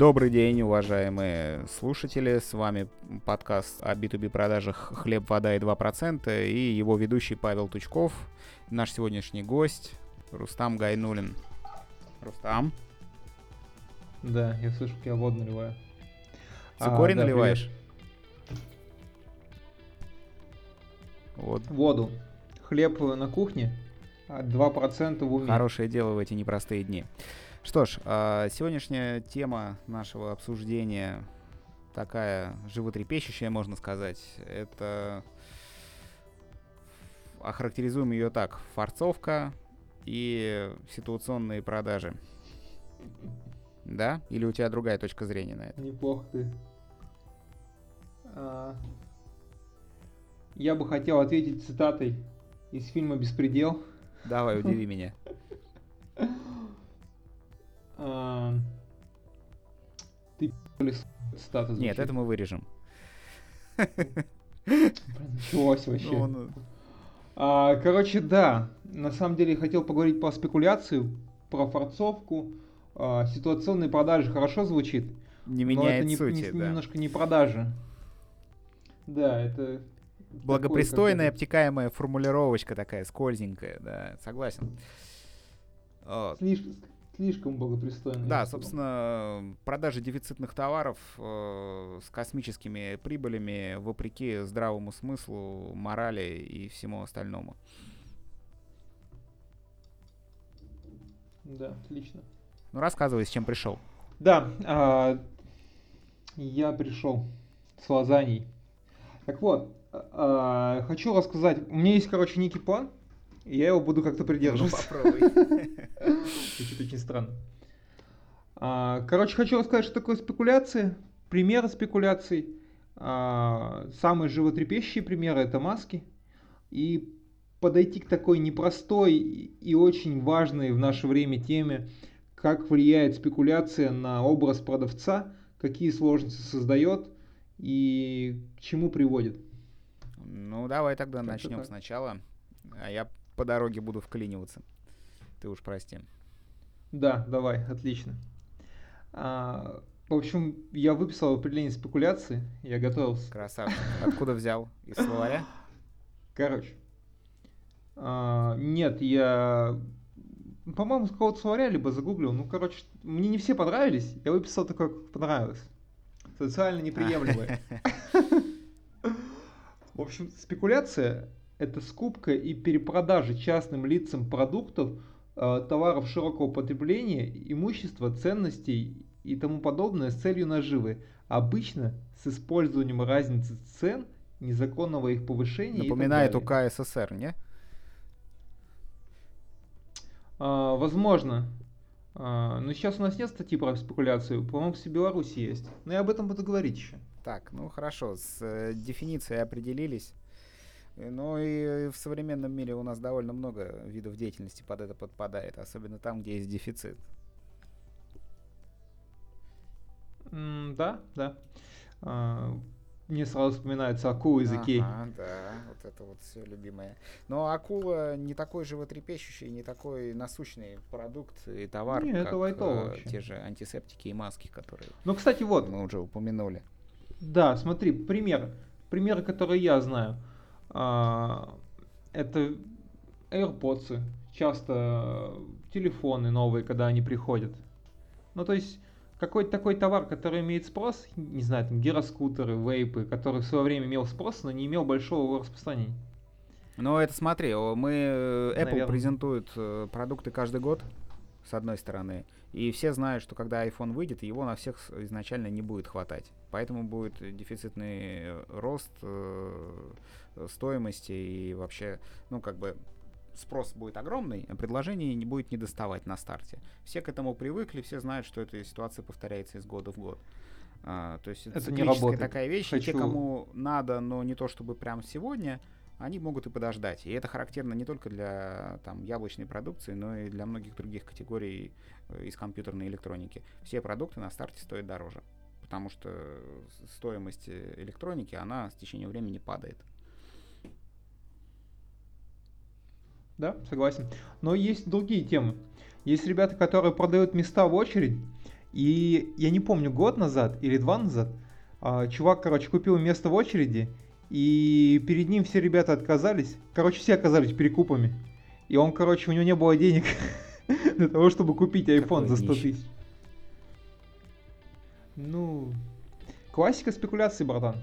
Добрый день, уважаемые слушатели. С вами подкаст о B2B продажах «Хлеб, вода и 2%» и его ведущий Павел Тучков. Наш сегодняшний гость Рустам Гайнулин. Рустам? Да, я слышу, как я воду наливаю. Цикорий а, да, наливаешь? Вот. Воду. Хлеб на кухне, 2% в уме. Хорошее дело в эти непростые дни. Что ж, а, сегодняшняя тема нашего обсуждения такая животрепещущая, можно сказать. Это охарактеризуем ее так. Форцовка и ситуационные продажи. Да? Или у тебя другая точка зрения на это? Неплохо ты. А... Я бы хотел ответить цитатой из фильма «Беспредел». Давай, удиви меня. А, ты статус. Нет, это мы вырежем. Началось вообще. Ну, ну. А, короче, да. На самом деле хотел поговорить про спекуляцию, про форцовку. А, ситуационные продажи хорошо звучит. Не меняет но это сути, не, да. немножко не продажи. Да, это... Благопристойная, такой, обтекаемая формулировочка такая, скользенькая, да, согласен. Вот. Слишком, слишком благопристойно. Да, собственно, продажи дефицитных товаров э, с космическими прибылями, вопреки здравому смыслу, морали и всему остальному. Да, отлично. Ну, рассказывай, с чем пришел. Да, э, я пришел с лазаней. Так вот, э, хочу рассказать. У меня есть, короче, некий план я его буду как-то придерживаться. Ну, попробуй. Звучит очень странно. А, короче, хочу рассказать, что такое спекуляции, примеры спекуляций. А, самые животрепещущие примеры это маски. И подойти к такой непростой и очень важной в наше время теме, как влияет спекуляция на образ продавца, какие сложности создает и к чему приводит. Ну, давай тогда как начнем сначала. А я по дороге буду вклиниваться. Ты уж прости. Да, давай, отлично. А, в общем, я выписал определение спекуляции, я готовился. Красавчик. Откуда взял? Из словаря? Короче. А, нет, я, по-моему, с какого-то словаря либо загуглил. Ну, короче, мне не все понравились. Я выписал такое, как понравилось. Социально неприемлемое. В общем, спекуляция это скупка и перепродажа частным лицам продуктов, товаров широкого потребления, имущества, ценностей и тому подобное с целью наживы, обычно с использованием разницы цен, незаконного их повышения. Напоминает УК СССР, не? А, возможно. А, но сейчас у нас нет статьи про спекуляцию. По-моему, в Беларуси есть. Но я об этом буду говорить еще. Так, ну хорошо, с э, дефиницией определились. Ну и в современном мире у нас довольно много видов деятельности под это подпадает, особенно там, где есть дефицит. Mm, да, да. А, мне сразу вспоминается акула языки. Ага, да, вот это вот все любимое. Но акула не такой животрепещущий, не такой насущный продукт и товар, не, как это э, те же антисептики и маски, которые ну, кстати, вот. мы уже упомянули. Да, смотри, пример. Примеры, которые я знаю. А, это AirPods, часто телефоны новые, когда они приходят. Ну, то есть, какой-то такой товар, который имеет спрос, не знаю, там гироскутеры, вейпы, который в свое время имел спрос, но не имел большого распространения. Ну, это смотри, мы э, Apple Наверное. презентует э, продукты каждый год, с одной стороны, и все знают, что когда iPhone выйдет, его на всех изначально не будет хватать. Поэтому будет дефицитный э, рост э, стоимости и вообще, ну, как бы спрос будет огромный, а предложение не будет не доставать на старте. Все к этому привыкли, все знают, что эта ситуация повторяется из года в год. А, то есть это, это не работает. такая вещь, Хочу... и те, кому надо, но не то чтобы прямо сегодня, они могут и подождать. И это характерно не только для там, яблочной продукции, но и для многих других категорий э, из компьютерной электроники. Все продукты на старте стоят дороже, потому что стоимость э, электроники, она с течением времени падает. Да, согласен. Но есть другие темы. Есть ребята, которые продают места в очередь, И я не помню, год назад или два назад, а, чувак, короче, купил место в очереди, и перед ним все ребята отказались. Короче, все оказались перекупами. И он, короче, у него не было денег для того, чтобы купить iPhone за 100 тысяч. Ну, классика спекуляции, братан.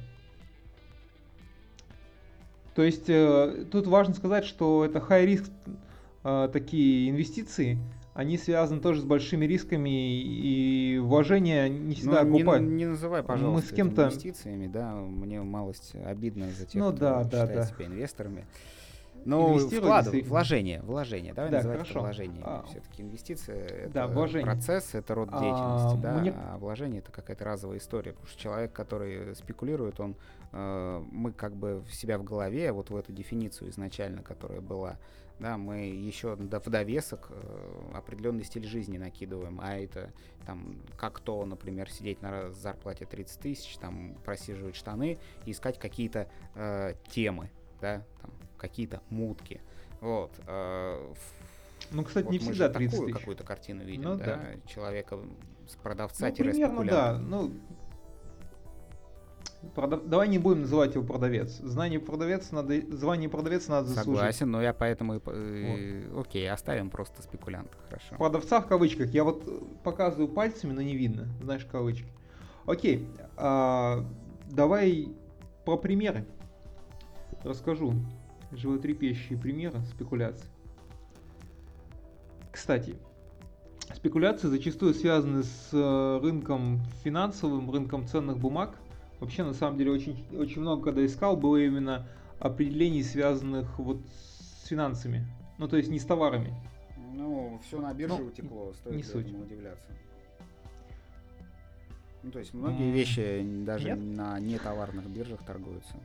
То есть э, тут важно сказать, что это high risk э, такие инвестиции, они связаны тоже с большими рисками и вложения не всегда ну, окупают. Не, не называй, пожалуйста, Мы с кем-то... инвестициями, да, мне малость обидно за тех, ну, кто да, считает да, себя инвесторами. Ну, вклад, вложение, вложение. Давай да, называть хорошо. это вложение. А, Все-таки инвестиции это да, вложение. процесс, это род а, деятельности, а, да, мне... а вложение это какая-то разовая история. Потому что человек, который спекулирует, он э, мы как бы в себя в голове, вот в эту дефиницию изначально, которая была, да, мы еще в довесок э, определенный стиль жизни накидываем, а это там как то, например, сидеть на зарплате 30 тысяч, там просиживать штаны и искать какие-то э, темы, да, там какие-то мутки. Вот. Э, ну, кстати, вот не всегда 30 такую какую-то картину видим, ну, да? да? Человека с продавца ну, примерно, да. Ну, Продав... Давай не будем называть его продавец. Знание продавец надо, звание продавец надо заслужить. Согласен, но я поэтому и... Э, вот. Окей, оставим просто спекулянта, хорошо. Продавца в кавычках. Я вот показываю пальцами, но не видно. Знаешь, кавычки. Окей, а, давай про примеры. Расскажу животрепещущие примеры спекуляций. Кстати, спекуляции зачастую связаны с э, рынком финансовым, рынком ценных бумаг. Вообще, на самом деле, очень, очень много, когда искал, было именно определений, связанных вот с финансами. Ну, то есть не с товарами. Ну, все на бирже ну, утекло, стоит не суть. удивляться. Ну, то есть многие вещи даже Нет? на нетоварных биржах торгуются.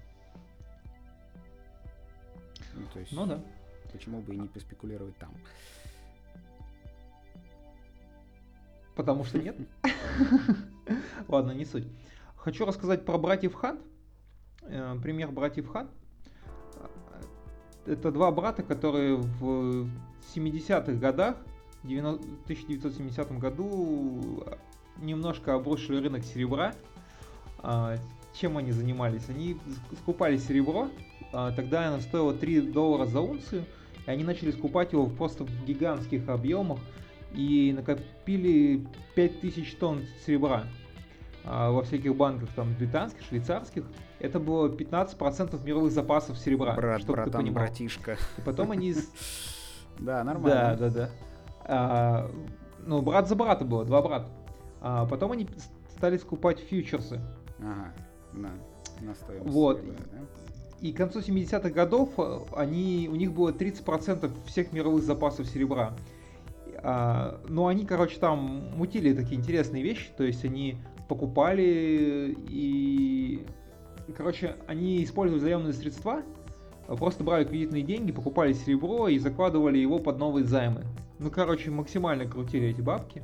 Ну, то есть, ну да. Почему бы и не поспекулировать там? Потому что нет. Ладно, не суть. Хочу рассказать про братьев Хан. Э, пример братьев Хан. Это два брата, которые в 70-х годах, в 1970 году немножко обрушили рынок серебра. А, чем они занимались? Они скупали серебро а, тогда она стоила 3 доллара за унцию, и они начали скупать его просто в гигантских объемах и накопили 5000 тонн серебра во всяких банках, там, британских, швейцарских. Это было 15% мировых запасов серебра. Брат, чтобы братан, ты понимал. братишка. И потом они... Да, нормально. Да, да, да. А, ну, брат за брата было, два брата. А потом они стали скупать фьючерсы. Ага, да, на Вот. Да? И к концу 70-х годов э, они, у них было 30% всех мировых запасов серебра. А, но они, короче, там мутили такие интересные вещи, то есть они покупали и... Короче, они использовали заемные средства, просто брали кредитные деньги, покупали серебро и закладывали его под новые займы. Ну, короче, максимально крутили эти бабки.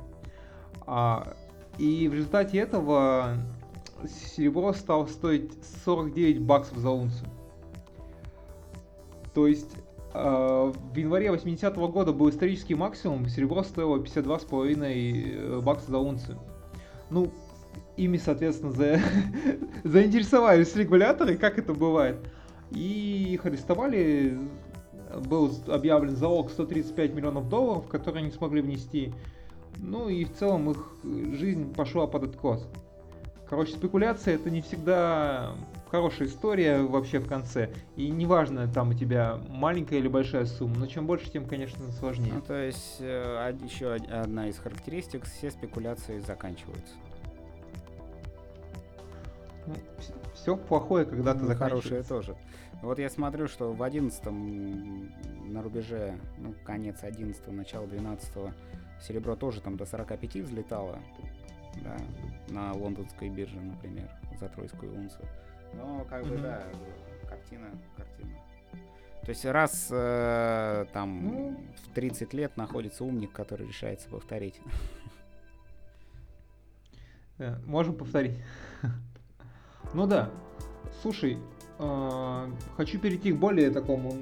А, и в результате этого серебро стало стоить 49 баксов за унцию. То есть э, в январе 80-го года был исторический максимум, серебро стоило 52,5 э, бакса за унцию. Ну, ими, соответственно, за... заинтересовались регуляторы, как это бывает. И их арестовали, был объявлен залог 135 миллионов долларов, которые они смогли внести. Ну и в целом их жизнь пошла под откос. Короче, спекуляция это не всегда хорошая история вообще в конце. И неважно, там у тебя маленькая или большая сумма, но чем больше, тем, конечно, сложнее. Ну, то есть, э, еще одна из характеристик, все спекуляции заканчиваются. Все плохое когда-то ну, заканчивается. Хорошее тоже. Вот я смотрю, что в 11 на рубеже, ну, конец 11 начало 12 серебро тоже там до 45 взлетало, да, на лондонской бирже, например, за тройскую унцию. Но как бы, да, картина, картина. То есть раз э, там ну, в 30 лет находится умник, который решается повторить. Да, можем повторить. ну да. Слушай, э, хочу перейти к более такому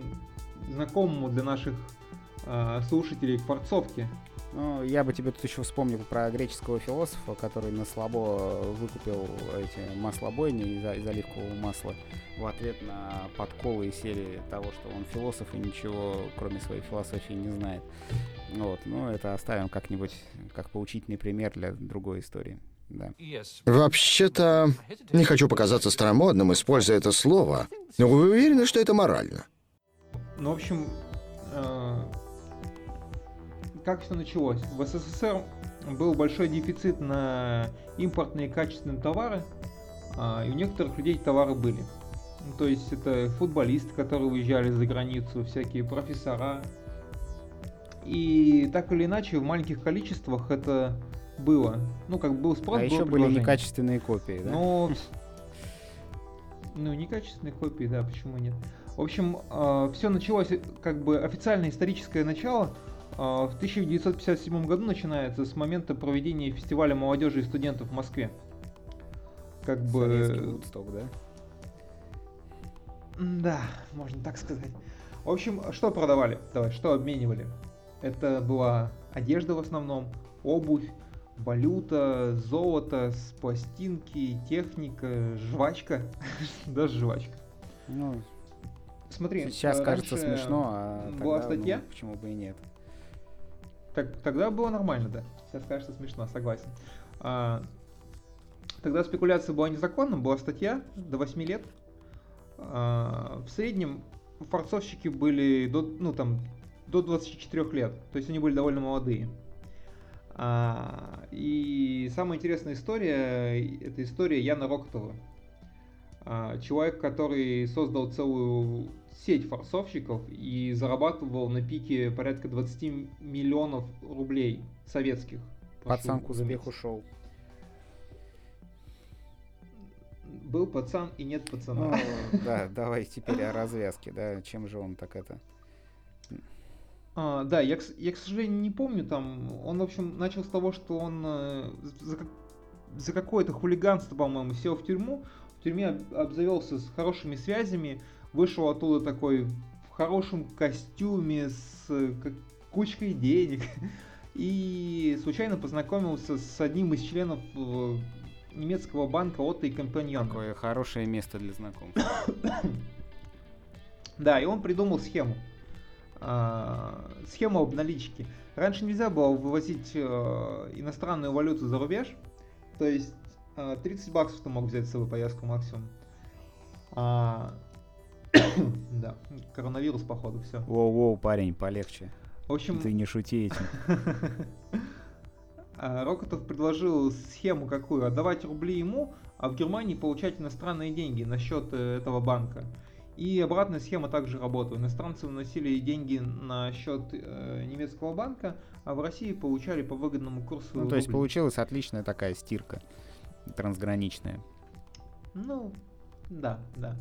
знакомому для наших э, слушателей к форцовке. Ну, я бы тебе тут еще вспомнил про греческого философа, который на слабо выкупил эти маслобойни из, из масла в ответ на подколы и серии того, что он философ и ничего, кроме своей философии, не знает. Вот, ну, это оставим как-нибудь, как поучительный пример для другой истории. Да. Вообще-то, не хочу показаться старомодным, используя это слово, но вы уверены, что это морально? Ну, в общем, э, как все началось? В СССР был большой дефицит на импортные качественные товары, а, и у некоторых людей товары были. Ну, то есть это футболисты, которые уезжали за границу, всякие профессора. И так или иначе в маленьких количествах это было. Ну, как был спрос, А еще были некачественные копии, да? Ну, ну, некачественные копии, да, почему нет? В общем, э, все началось, как бы официальное историческое начало э, в 1957 году начинается с момента проведения фестиваля молодежи и студентов в Москве. Как бы... Вудсток, да? Да, можно так сказать. В общем, что продавали? Давай, что обменивали? Это была одежда в основном, обувь, валюта, золото, пластинки, техника, жвачка. Даже жвачка. Ну, Смотри, сейчас кажется смешно, а была тогда, статья. Ну, почему бы и нет? Так, тогда было нормально, да. Сейчас кажется смешно, согласен. А, тогда спекуляция была незаконна, была статья до 8 лет. А, в среднем форцовщики были до, ну, там, до 24 лет, то есть они были довольно молодые. А, и самая интересная история, это история Яна Рокотова. А, человек, который создал целую сеть форсовщиков и зарабатывал на пике порядка 20 миллионов рублей советских. Пацан к успеху шел. Был пацан и нет пацана. Ну, да, давай теперь о развязке, да, чем же он так это... А, да, я, я, к сожалению, не помню там. Он, в общем, начал с того, что он э, за, за какое-то хулиганство, по-моему, сел в тюрьму. В тюрьме обзавелся с хорошими связями, вышел оттуда такой в хорошем костюме с э, кучкой денег. И случайно познакомился с одним из членов э, немецкого банка Отто и Компаньон. Какое хорошее место для знакомства. Да, и он придумал схему схему обналички. Раньше нельзя было вывозить э, иностранную валюту за рубеж, то есть э, 30 баксов ты мог взять с собой поездку максимум. А, да, коронавирус походу, все. Воу-воу, парень, полегче. В общем... Ты не шути этим. А, Рокотов предложил схему какую? Отдавать рубли ему, а в Германии получать иностранные деньги на счет э, этого банка. И обратная схема также работала. Иностранцы вносили деньги на счет э, немецкого банка, а в России получали по выгодному курсу. Ну, то есть получилась отличная такая стирка трансграничная. Ну, да, да.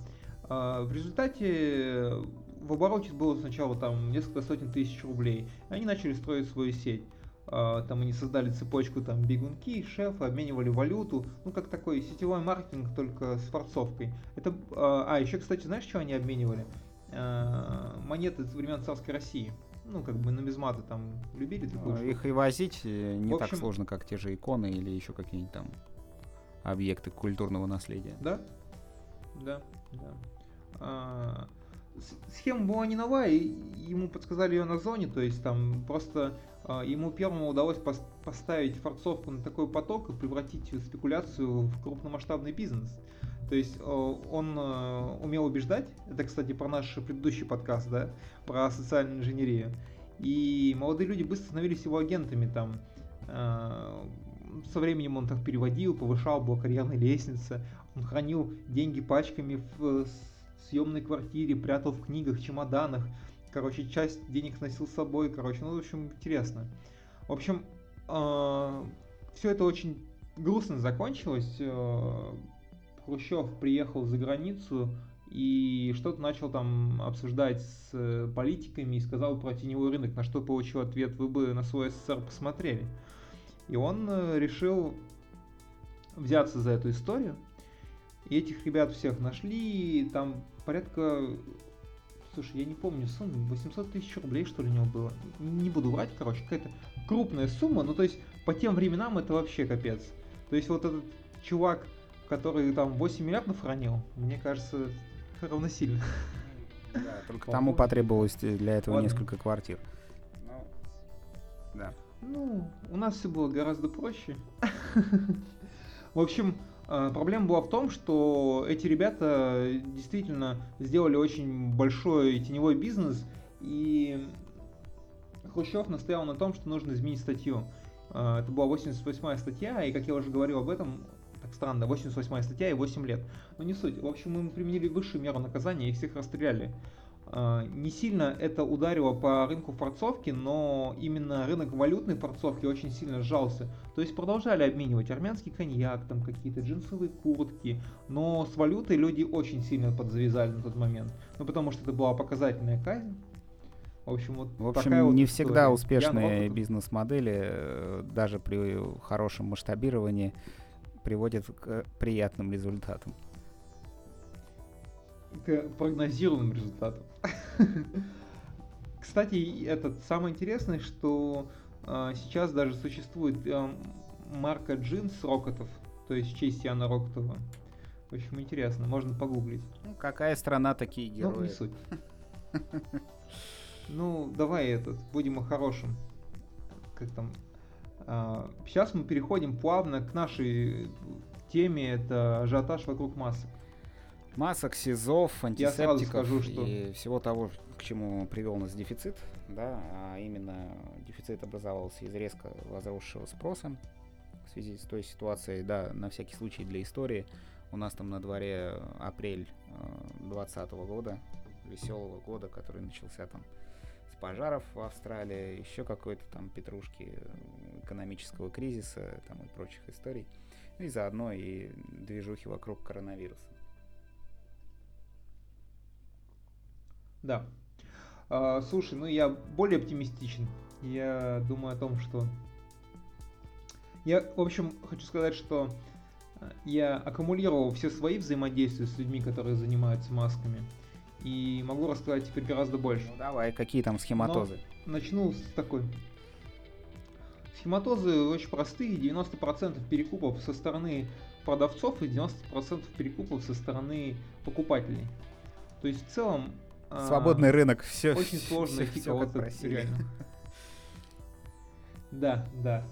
А, в результате в обороте было сначала там несколько сотен тысяч рублей. Они начали строить свою сеть. А, там они создали цепочку там бегунки, шефы, обменивали валюту, ну как такой сетевой маркетинг, только с форцовкой. Это, а, а еще, кстати, знаешь, что они обменивали? А, монеты времен царской России. Ну, как бы нумизматы там любили такую Их штуку. и возить э, не общем, так сложно, как те же иконы или еще какие-нибудь там объекты культурного наследия. Да, да, да. А, схема была не новая, и ему подсказали ее на зоне, то есть там просто а, ему первому удалось поставить форцовку на такой поток и превратить спекуляцию в крупномасштабный бизнес. То есть он э, умел убеждать, это, кстати, про наш предыдущий подкаст, да, про социальную инженерию. И молодые люди быстро становились его агентами там. Э, со временем он так переводил, повышал, была карьерная лестница. Он хранил деньги пачками в э, съемной квартире, прятал в книгах, чемоданах короче, часть денег носил с собой, короче, ну, в общем, интересно. В общем, э, все это очень грустно закончилось. Э, Хрущев приехал за границу и что-то начал там обсуждать с э, политиками и сказал про теневой рынок, на что получил ответ, вы бы на свой СССР посмотрели. И он э, решил взяться за эту историю. И этих ребят всех нашли, там порядка Слушай, я не помню сумму, 800 тысяч рублей, что ли, у него было. Не буду врать, короче, какая-то крупная сумма, ну то есть по тем временам это вообще капец. То есть вот этот чувак, который там 8 миллиардов хранил, мне кажется, равносильно. Да, только тому потребовалось для этого Ладно. несколько квартир. Ну, да. Ну, у нас все было гораздо проще. В общем, проблема была в том, что эти ребята действительно сделали очень большой теневой бизнес, и Хрущев настоял на том, что нужно изменить статью. Э, это была 88-я статья, и, как я уже говорил об этом, так странно, 88-я статья и 8 лет. Но не суть. В общем, мы применили высшую меру наказания, их всех расстреляли. А, не сильно это ударило по рынку форцовки, но именно рынок валютной форцовки очень сильно сжался. То есть продолжали обменивать армянский коньяк, там какие-то джинсовые куртки, но с валютой люди очень сильно подзавязали на тот момент. Ну потому что это была показательная казнь. В общем, вот в общем, такая не вот всегда история. успешные бизнес-модели, э, даже при хорошем масштабировании, приводят к приятным результатам к прогнозируемым результатам. Кстати, этот самое интересное, что э, сейчас даже существует э, марка джинс Рокотов, то есть в честь Яна Рокотова. В общем, интересно, можно погуглить. Ну, какая страна такие герои? Ну, не суть. Ну, давай этот, будем о хорошем. Как там? А, сейчас мы переходим плавно к нашей теме, это ажиотаж вокруг масок масок, СИЗОВ, антисептиков скажу, что... и всего того, к чему привел нас дефицит, да, а именно дефицит образовался из резко возросшего спроса в связи с той ситуацией, да, на всякий случай для истории, у нас там на дворе апрель 2020 э, года, веселого года, который начался там с пожаров в Австралии, еще какой-то там петрушки экономического кризиса там и прочих историй, и заодно и движухи вокруг коронавируса. Да. А, слушай, ну я более оптимистичен. Я думаю о том, что... Я, в общем, хочу сказать, что э, я аккумулировал все свои взаимодействия с людьми, которые занимаются масками. И могу рассказать теперь гораздо больше. Ну давай, какие там схематозы? Но начну с такой. Схематозы очень простые. 90% перекупов со стороны продавцов и 90% перекупов со стороны покупателей. То есть в целом Свободный а, рынок, все. Очень сложно найти кого-то реально. Да, да.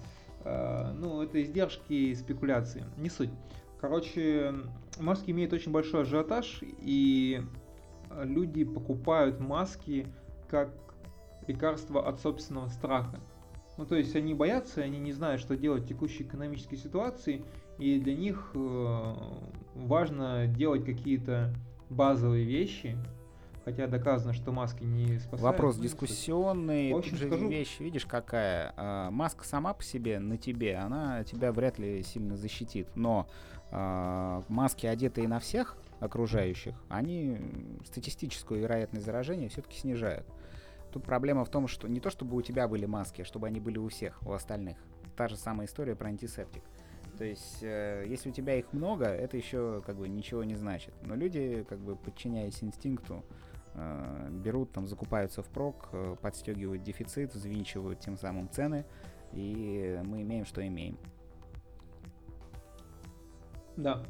А, ну, это издержки и спекуляции. Не суть. Короче, маски имеют очень большой ажиотаж, и люди покупают маски как лекарство от собственного страха. Ну, то есть они боятся, они не знают, что делать в текущей экономической ситуации, и для них э, важно делать какие-то базовые вещи, хотя доказано, что маски не спасают. Вопрос дискуссионный. В общем, Тут скажу... вещь, видишь, какая. А, маска сама по себе на тебе, она тебя вряд ли сильно защитит. Но а, маски, одетые на всех окружающих, они статистическую вероятность заражения все-таки снижают. Тут проблема в том, что не то, чтобы у тебя были маски, а чтобы они были у всех, у остальных. Та же самая история про антисептик. То есть, э, если у тебя их много, это еще как бы ничего не значит. Но люди, как бы подчиняясь инстинкту, берут, там, закупаются в прок, э, подстегивают дефицит, взвинчивают тем самым цены, и мы имеем, что имеем. Да.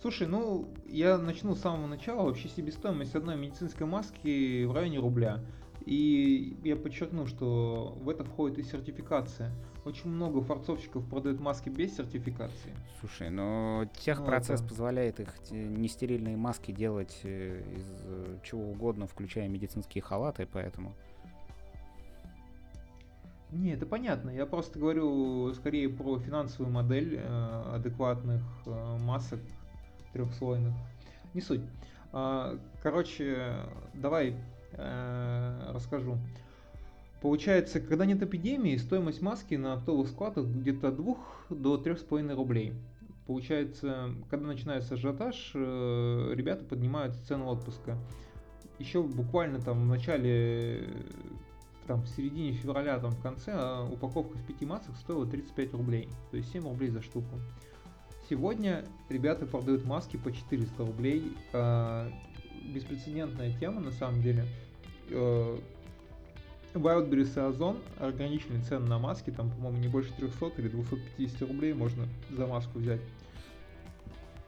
Слушай, ну, я начну с самого начала. Вообще себестоимость одной медицинской маски в районе рубля. И я подчеркну, что в это входит и сертификация. Очень много форцовщиков продают маски без сертификации. Слушай, но техпроцесс ну, это... позволяет их нестерильные маски делать э, из э, чего угодно, включая медицинские халаты, поэтому... Не, это понятно. Я просто говорю скорее про финансовую модель э, адекватных э, масок трехслойных. Не суть. Э, короче, давай э, расскажу. Получается, когда нет эпидемии, стоимость маски на оптовых складах где-то от 2 до 3,5 рублей. Получается, когда начинается ажиотаж, э, ребята поднимают цену отпуска. Еще буквально там в начале, там в середине февраля, там в конце, а упаковка в 5 масок стоила 35 рублей. То есть 7 рублей за штуку. Сегодня ребята продают маски по 400 рублей. А, беспрецедентная тема на самом деле. Э, Wildberries и Озон ограничили цены на маски, там, по-моему, не больше 300 или 250 рублей можно за маску взять.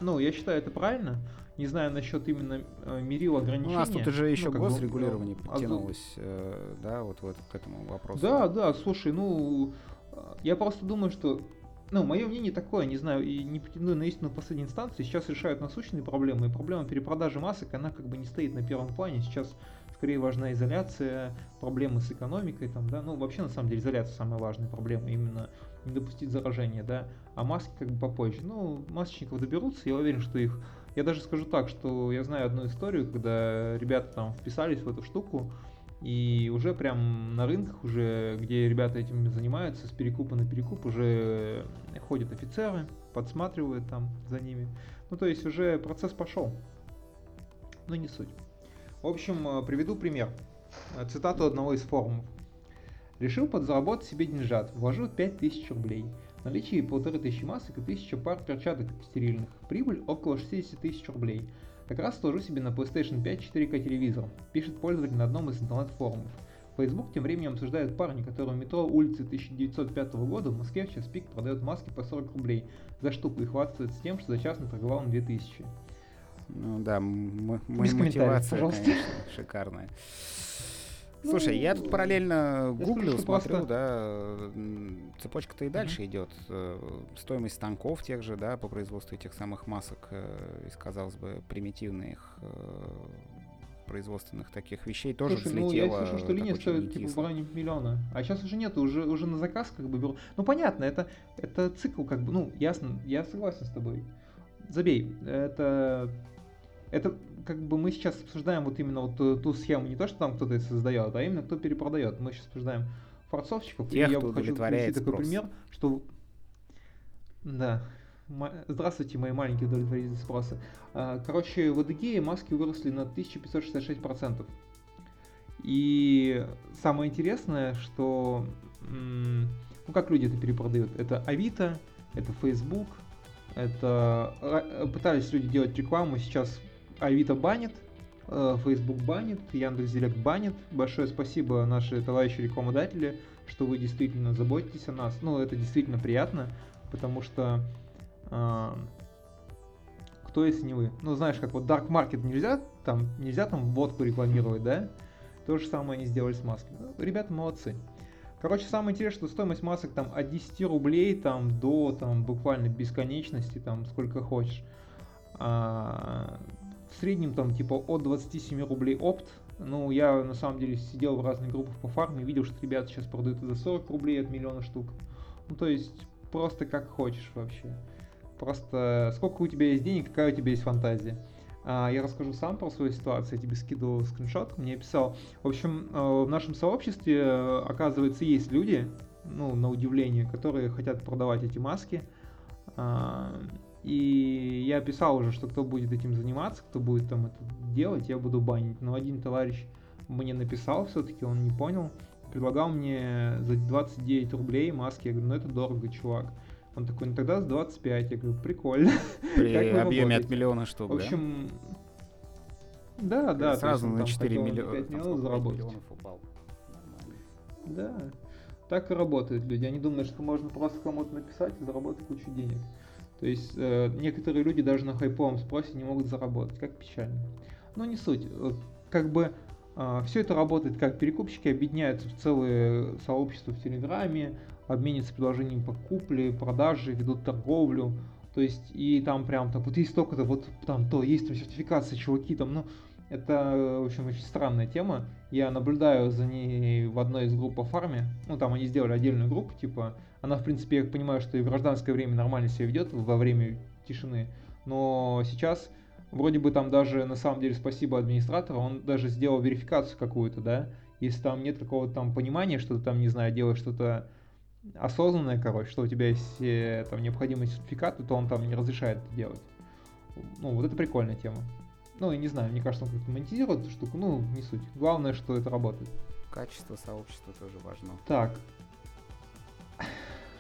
Ну, я считаю, это правильно. Не знаю насчет именно э, мерил ограничений. У нас тут уже еще ну, госрегулирование бы, подтянулось, э, да, вот, вот к этому вопросу. Да, да, слушай, ну, я просто думаю, что ну, мое мнение такое, не знаю, и не претендую на истину последней инстанции, сейчас решают насущные проблемы, и проблема перепродажи масок, она как бы не стоит на первом плане, сейчас скорее важна изоляция, проблемы с экономикой, там, да, ну, вообще, на самом деле, изоляция самая важная проблема, именно не допустить заражения, да, а маски как бы попозже. Ну, масочников доберутся, я уверен, что их... Я даже скажу так, что я знаю одну историю, когда ребята там вписались в эту штуку, и уже прям на рынках, уже где ребята этим занимаются, с перекупа на перекуп, уже ходят офицеры, подсматривают там за ними. Ну, то есть уже процесс пошел. Но не суть. В общем, э, приведу пример. Э, цитату одного из форумов. Решил подзаработать себе деньжат, вложил 5000 рублей. Наличие полторы тысячи масок и тысяча пар перчаток стерильных. Прибыль около 60 тысяч рублей. Как раз сложу себе на PlayStation 5 4К телевизор, пишет пользователь на одном из интернет-форумов. Facebook тем временем обсуждает парня, который в метро улицы 1905 года в Москве в час пик продает маски по 40 рублей за штуку и хвастается тем, что за час наторговал на 2000. Ну да, мотивация, конечно, шикарная. Слушай, ну, я тут параллельно гуглю, смотрю, да, цепочка-то и дальше идет. Э, стоимость станков тех же, да, по производству этих самых масок э, из, казалось бы, примитивных э, производственных таких вещей тоже Слушай, взлетела. Ну, я слышу, что линия стоит типа в районе миллиона. А сейчас уже нет, уже, уже на заказ как бы беру. Ну понятно, это, это цикл как бы, ну ясно, я согласен с тобой. Забей, это это как бы мы сейчас обсуждаем вот именно вот ту, ту схему, не то, что там кто-то создает, а именно кто перепродает. Мы сейчас обсуждаем форцовщиков. Тех, и я хочу привести такой спрос. пример, что... Да. Здравствуйте, мои маленькие удовлетворители спроса. Короче, в Адыгее маски выросли на 1566%. И самое интересное, что... Ну, как люди это перепродают? Это Авито, это Facebook, это... Э, пытались люди делать рекламу, сейчас Авито банит, э, Facebook банит, Яндекс.Директ банит. Большое спасибо, наши товарищи рекламодатели, что вы действительно заботитесь о нас. Ну, это действительно приятно, потому что э, кто если не вы? Ну, знаешь, как вот Dark Market нельзя, там нельзя там водку рекламировать, да? То же самое они сделали с масками. Ну, ребята молодцы. Короче, самое интересное, что стоимость масок там от 10 рублей там до там буквально бесконечности, там сколько хочешь. А, среднем там типа от 27 рублей опт. Ну, я на самом деле сидел в разных группах по фарме, видел, что ребята сейчас продают за 40 рублей от миллиона штук. Ну, то есть, просто как хочешь вообще. Просто сколько у тебя есть денег, какая у тебя есть фантазия. А, я расскажу сам про свою ситуацию, я тебе скидывал скриншот, мне писал. В общем, э, в нашем сообществе, э, оказывается, есть люди, ну, на удивление, которые хотят продавать эти маски. И я писал уже, что кто будет этим заниматься, кто будет там это делать, я буду банить. Но один товарищ мне написал все-таки, он не понял, предлагал мне за 29 рублей маски. Я говорю, ну это дорого, чувак. Он такой, ну тогда с 25. Я говорю, прикольно. При объеме от миллиона штук, В общем, да, да. Сразу на 4 миллиона заработать. Да. Так и работают люди. Они думают, что можно просто кому-то написать и заработать кучу денег. То есть э, некоторые люди даже на хайповом спросе не могут заработать, как печально. Но не суть. Как бы э, все это работает как перекупщики объединяются в целые сообщества в Телеграме, обменятся предложением по купле, продаже, ведут торговлю. То есть и там прям так вот есть столько-то, вот там то, есть там сертификация, чуваки там, ну, это, в общем, очень странная тема. Я наблюдаю за ней в одной из групп по фарме. Ну, там они сделали отдельную группу, типа, она, в принципе, я понимаю, что и в гражданское время нормально себя ведет во время тишины. Но сейчас, вроде бы там даже, на самом деле, спасибо администратору, он даже сделал верификацию какую-то, да. Если там нет какого-то там понимания, что ты там, не знаю, делаешь что-то осознанное, короче, что у тебя есть э, там необходимый сертификат, то он там не разрешает это делать. Ну, вот это прикольная тема. Ну, я не знаю, мне кажется, он как-то монетизирует эту штуку, ну, не суть. Главное, что это работает. Качество сообщества тоже важно. Так.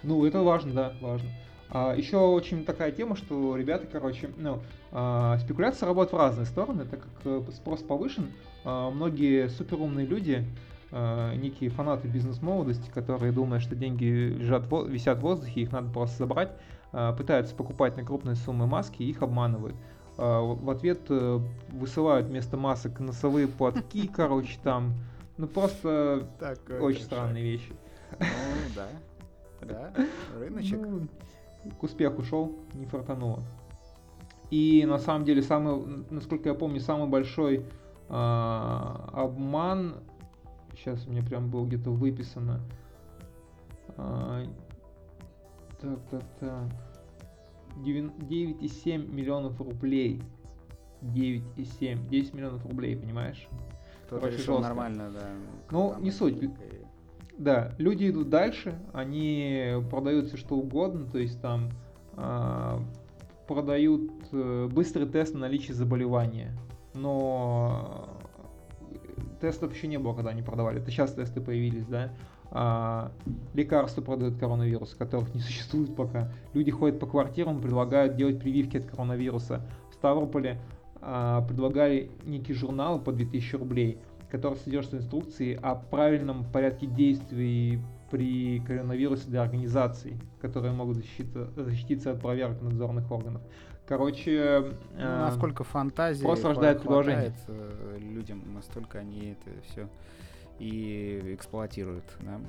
Ну, это важно, да, важно. А, еще очень такая тема, что ребята, короче, ну, а, спекуляция работает в разные стороны, так как э, спрос повышен, а, многие суперумные люди э, некие фанаты бизнес-молодости, которые думают, что деньги лежат, висят в воздухе, их надо просто забрать, э, пытаются покупать на крупные суммы маски и их обманывают. Э, в ответ э, высылают вместо масок носовые платки, короче, там, ну просто Такой очень странные вещи. Ну, да, да, рыночек. Ну, к успеху шел, не фартануло. И на самом деле, самый, насколько я помню, самый большой э, обман, сейчас у меня прям было где-то выписано, э, так, так, так, 9,7 миллионов рублей. 9,7, 10 миллионов рублей, понимаешь? Кто-то решил жестко. нормально, да. Ну, не суть. Да, люди идут дальше, они продают все что угодно, то есть там э, продают э, быстрый тест на наличие заболевания, но тестов еще не было, когда они продавали. Это сейчас тесты появились, да. А, лекарства продают коронавирус, которых не существует пока. Люди ходят по квартирам, предлагают делать прививки от коронавируса. В Ставрополе а, предлагали некий журнал по 2000 рублей, который содержит инструкции о правильном порядке действий при коронавирусе для организаций, которые могут защититься, защититься от проверок надзорных органов. Короче, ну, э, насколько фантазии просто рождает предложение э, людям, настолько они это все и эксплуатируют. Да?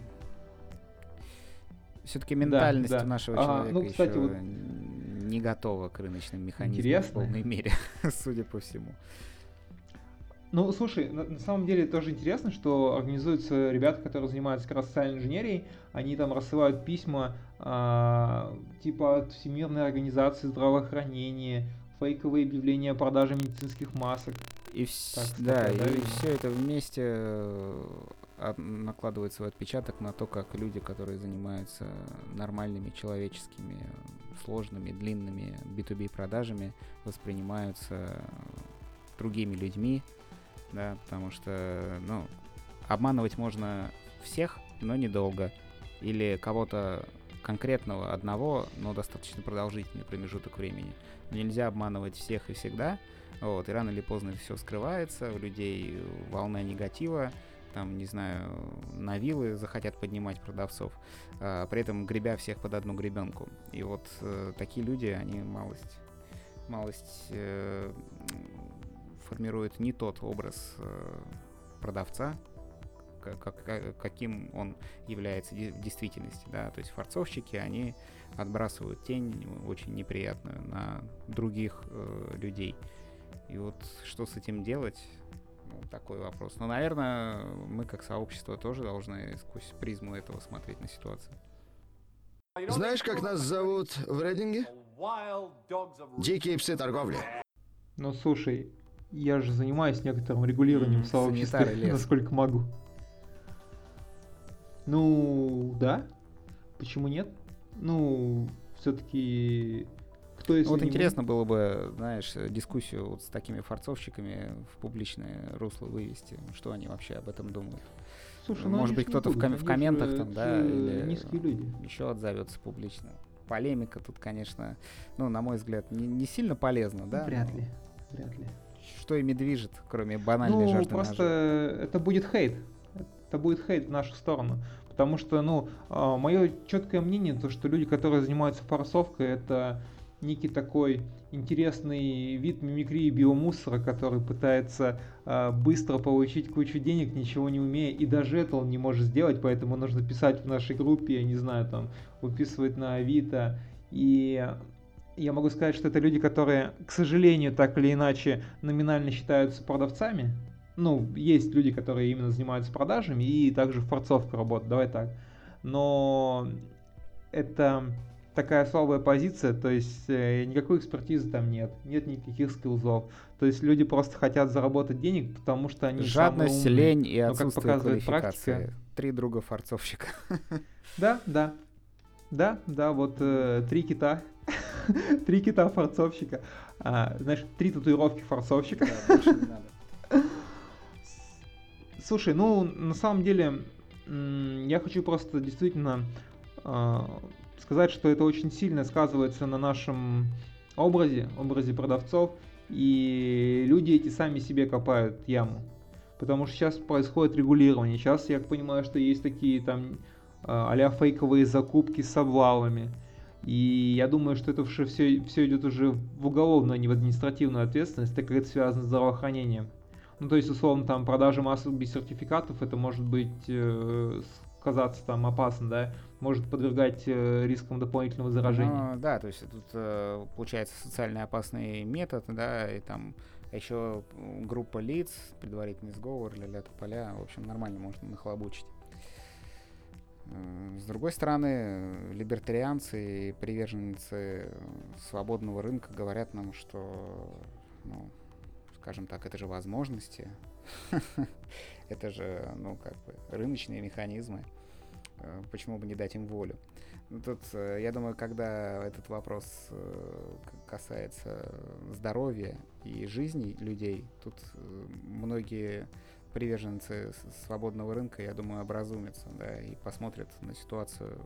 Все-таки ментальность да, да. нашего а, человека ну, кстати, еще вот... не готова к рыночным механизмам Интересно. в полной мере, судя по всему. Ну, слушай, на, на самом деле тоже интересно, что организуются ребята, которые занимаются как раз социальной инженерией, они там рассылают письма а, типа от Всемирной организации здравоохранения, фейковые объявления о продаже медицинских масок. И, так, да, да, и все это вместе э, накладывает свой отпечаток на то, как люди, которые занимаются нормальными человеческими, сложными, длинными B2B продажами, воспринимаются другими людьми, да, потому что, ну, обманывать можно всех, но недолго. Или кого-то конкретного одного, но достаточно продолжительный промежуток времени. Нельзя обманывать всех и всегда, вот, и рано или поздно все скрывается, у людей волна негатива, там, не знаю, на вилы захотят поднимать продавцов, а, при этом гребя всех под одну гребенку. И вот э, такие люди, они малость, малость э, формирует не тот образ э, продавца, как, каким он является в действительности, да, то есть форцовщики, они отбрасывают тень очень неприятную на других э, людей. И вот что с этим делать, ну, такой вопрос. Но, наверное, мы как сообщество тоже должны сквозь призму этого смотреть на ситуацию. Знаешь, как нас зовут в Рейдинге? Дикие псы торговли. Ну, слушай, я же занимаюсь некоторым регулированием mm, сообщества, насколько могу. Ну, да. Почему нет? Ну, все-таки кто если Вот интересно было бы, знаешь, дискуссию вот с такими форцовщиками в публичное русло вывести. Что они вообще об этом думают? Слушай, ну Может быть, кто-то в, ком- в комментах там, да, или низкие люди. еще отзовется публично. Полемика тут, конечно, ну, на мой взгляд, не, не сильно полезна, да? Вряд ли, вряд ли что ими движет, кроме банальной ну, жажды просто нажива? это будет хейт. Это будет хейт в нашу сторону. Потому что, ну, а, мое четкое мнение, то, что люди, которые занимаются форсовкой, это некий такой интересный вид мимикрии биомусора, который пытается э, быстро получить кучу денег, ничего не умея, и даже это он не может сделать, поэтому нужно писать в нашей группе, я не знаю, там, выписывать на Авито, и я могу сказать, что это люди, которые, к сожалению, так или иначе номинально считаются продавцами. Ну, есть люди, которые именно занимаются продажами и также в форцовке работают, давай так. Но это такая слабая позиция, то есть э, никакой экспертизы там нет, нет никаких скиллзов. То есть люди просто хотят заработать денег, потому что они Жадность, лень и отсутствие Но, как показывает практика. Три друга форцовщика. Да, да. Да, да, вот э, три кита, Три кита форцовщика. А, знаешь, три татуировки форцовщика. Слушай, ну, на самом деле, я хочу просто действительно э, сказать, что это очень сильно сказывается на нашем образе, образе продавцов, и люди эти сами себе копают яму. Потому что сейчас происходит регулирование. Сейчас я понимаю, что есть такие там а фейковые закупки с обвалами. И я думаю, что это все, все, идет уже в уголовную, а не в административную ответственность, так как это связано с здравоохранением. Ну, то есть, условно, там, продажа массовых сертификатов, это может быть, э, казаться там опасно, да, может подвергать э, рискам дополнительного заражения. Ну, да, то есть тут э, получается социально опасный метод, да, и там еще группа лиц, предварительный сговор, ля-ля поля, в общем, нормально можно нахлобучить. С другой стороны, либертарианцы и приверженцы свободного рынка говорят нам, что, ну, скажем так, это же возможности, это же, ну, как бы, рыночные механизмы, э, почему бы не дать им волю. Ну, тут, э, я думаю, когда этот вопрос э, касается здоровья и жизни людей, тут многие приверженцы свободного рынка, я думаю, образумятся, да, и посмотрят на ситуацию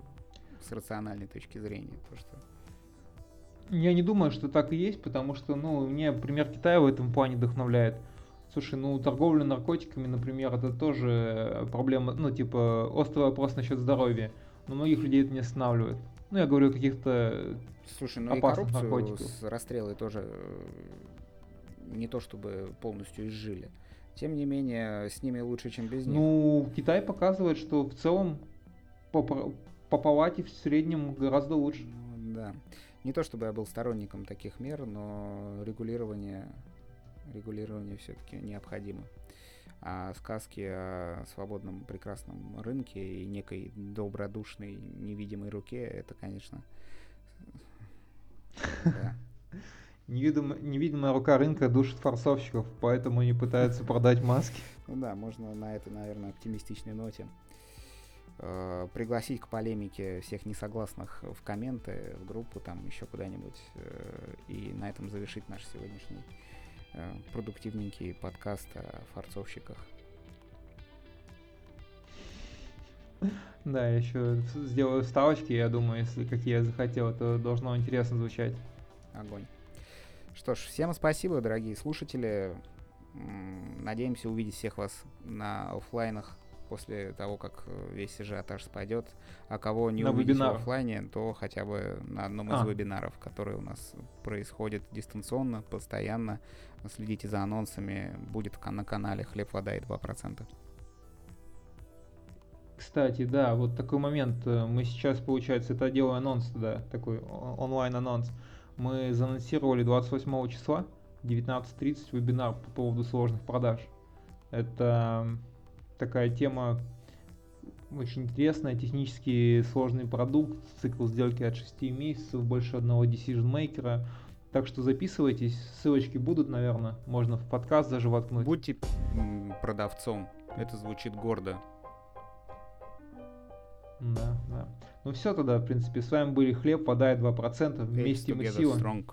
с рациональной точки зрения. То, что... Я не думаю, что так и есть, потому что, ну, мне пример Китая в этом плане вдохновляет. Слушай, ну, торговля наркотиками, например, это тоже проблема, ну, типа, острый вопрос насчет здоровья. Но многих людей это не останавливает. Ну, я говорю о каких-то Слушай, ну опасных и наркотиков. с расстрелы тоже э, не то чтобы полностью изжили. Тем не менее, с ними лучше, чем без них. Ну, Китай показывает, что в целом по, по палате в среднем гораздо лучше. Ну, да. Не то чтобы я был сторонником таких мер, но регулирование, регулирование все-таки необходимо. А сказки о свободном прекрасном рынке и некой добродушной невидимой руке, это, конечно. Невидимая, рука рынка душит форсовщиков, поэтому они пытаются продать маски. Ну да, можно на этой, наверное, оптимистичной ноте э, пригласить к полемике всех несогласных в комменты, в группу, там еще куда-нибудь, э, и на этом завершить наш сегодняшний продуктивненький подкаст о форцовщиках. Да, я еще сделаю вставочки, я думаю, если какие я захотел, то должно интересно звучать. Огонь. Что ж, всем спасибо, дорогие слушатели. Надеемся увидеть всех вас на офлайнах после того, как э, весь ажиотаж спадет. А кого не на увидеть в офлайне, то хотя бы на одном из а. вебинаров, которые у нас происходят дистанционно, постоянно. Следите за анонсами. Будет на канале «Хлеб, вода и 2%». Кстати, да, вот такой момент. Э, мы сейчас, получается, это делаем анонс, да, такой онлайн-анонс мы заанонсировали 28 числа 19.30 вебинар по поводу сложных продаж. Это такая тема очень интересная, технически сложный продукт, цикл сделки от 6 месяцев, больше одного decision maker. Так что записывайтесь, ссылочки будут, наверное, можно в подкаст даже воткнуть. Будьте продавцом, это звучит гордо. Да, да. Ну все тогда, в принципе, с вами были Хлеб, вода и 2%. Вместе мы сила. Strong.